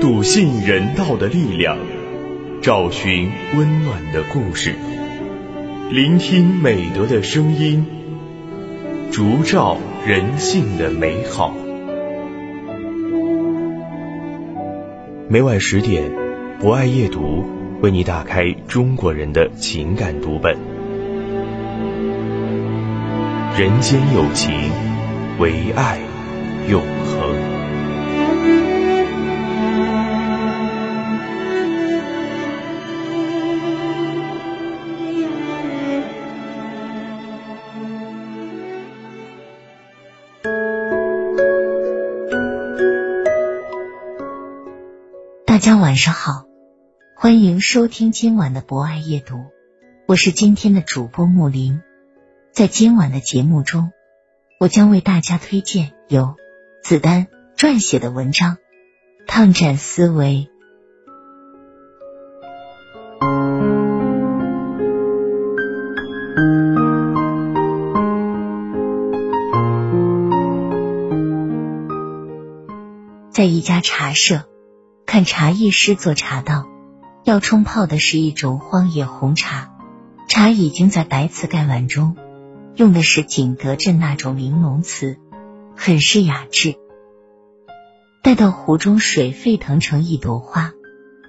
笃信人道的力量，找寻温暖的故事，聆听美德的声音，烛照人性的美好。每晚十点，博爱夜读为你打开中国人的情感读本。人间有情，唯爱永恒。大家晚上好，欢迎收听今晚的博爱夜读，我是今天的主播木林。在今晚的节目中，我将为大家推荐由子丹撰写的文章《烫战思维》。在一家茶社。看茶艺师做茶道，要冲泡的是一种荒野红茶，茶已经在白瓷盖碗中，用的是景德镇那种玲珑瓷，很是雅致。待到壶中水沸腾成一朵花，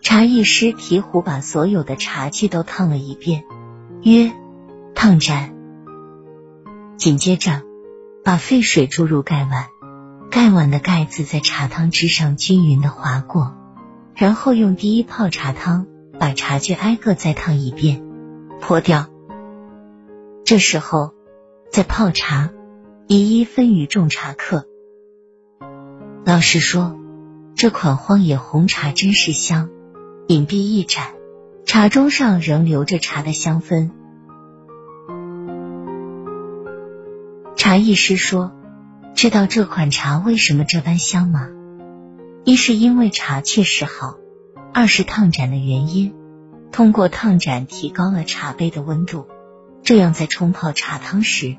茶艺师提壶把所有的茶具都烫了一遍，曰：“烫盏。”紧接着，把沸水注入盖碗，盖碗的盖子在茶汤之上均匀的划过。然后用第一泡茶汤把茶具挨个再烫一遍，泼掉。这时候再泡茶，一一分与众茶客。老实说，这款荒野红茶真是香。隐蔽一盏，茶盅上仍留着茶的香氛。茶艺师说：“知道这款茶为什么这般香吗？”一是因为茶确实好，二是烫盏的原因。通过烫盏提高了茶杯的温度，这样在冲泡茶汤时，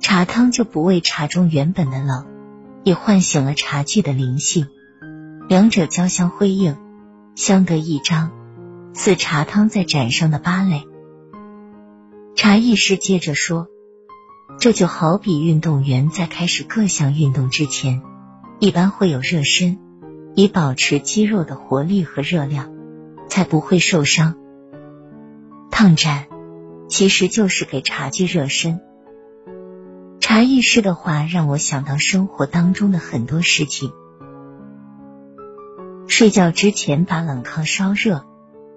茶汤就不为茶中原本的冷，也唤醒了茶具的灵性，两者交相辉映，相得益彰，似茶汤在盏上的芭蕾。茶艺师接着说，这就好比运动员在开始各项运动之前，一般会有热身。以保持肌肉的活力和热量，才不会受伤。烫盏其实就是给茶具热身。茶艺师的话让我想到生活当中的很多事情：睡觉之前把冷炕烧热，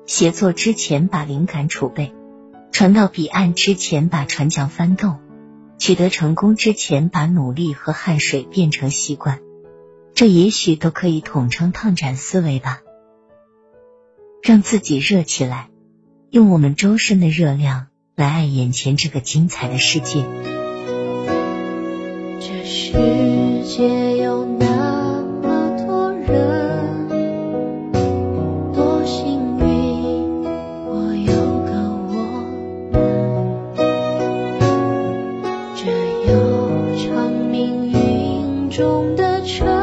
写作之前把灵感储备，船到彼岸之前把船桨翻动，取得成功之前把努力和汗水变成习惯。这也许都可以统称烫展思维吧，让自己热起来，用我们周身的热量来爱眼前这个精彩的世界。这世界有那么多人。多幸运，我有个我。这悠长命运中的车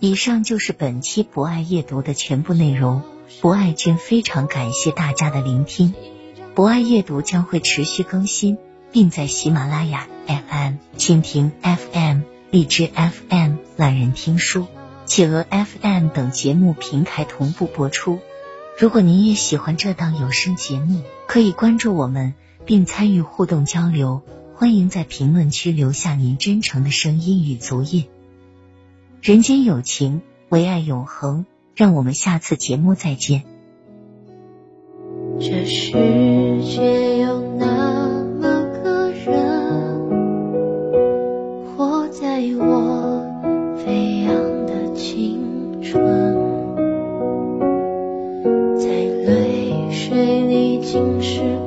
以上就是本期博爱夜读的全部内容。博爱君非常感谢大家的聆听。博爱阅读将会持续更新，并在喜马拉雅 FM、蜻蜓 FM、荔枝 FM、懒人听书、企鹅 FM 等节目平台同步播出。如果您也喜欢这档有声节目，可以关注我们并参与互动交流欢迎在评论区留下您真诚的声音与足印。人间有情唯爱永恒让我们下次节目再见。这世界有那么个人活在我飞扬的青春。在泪水里浸湿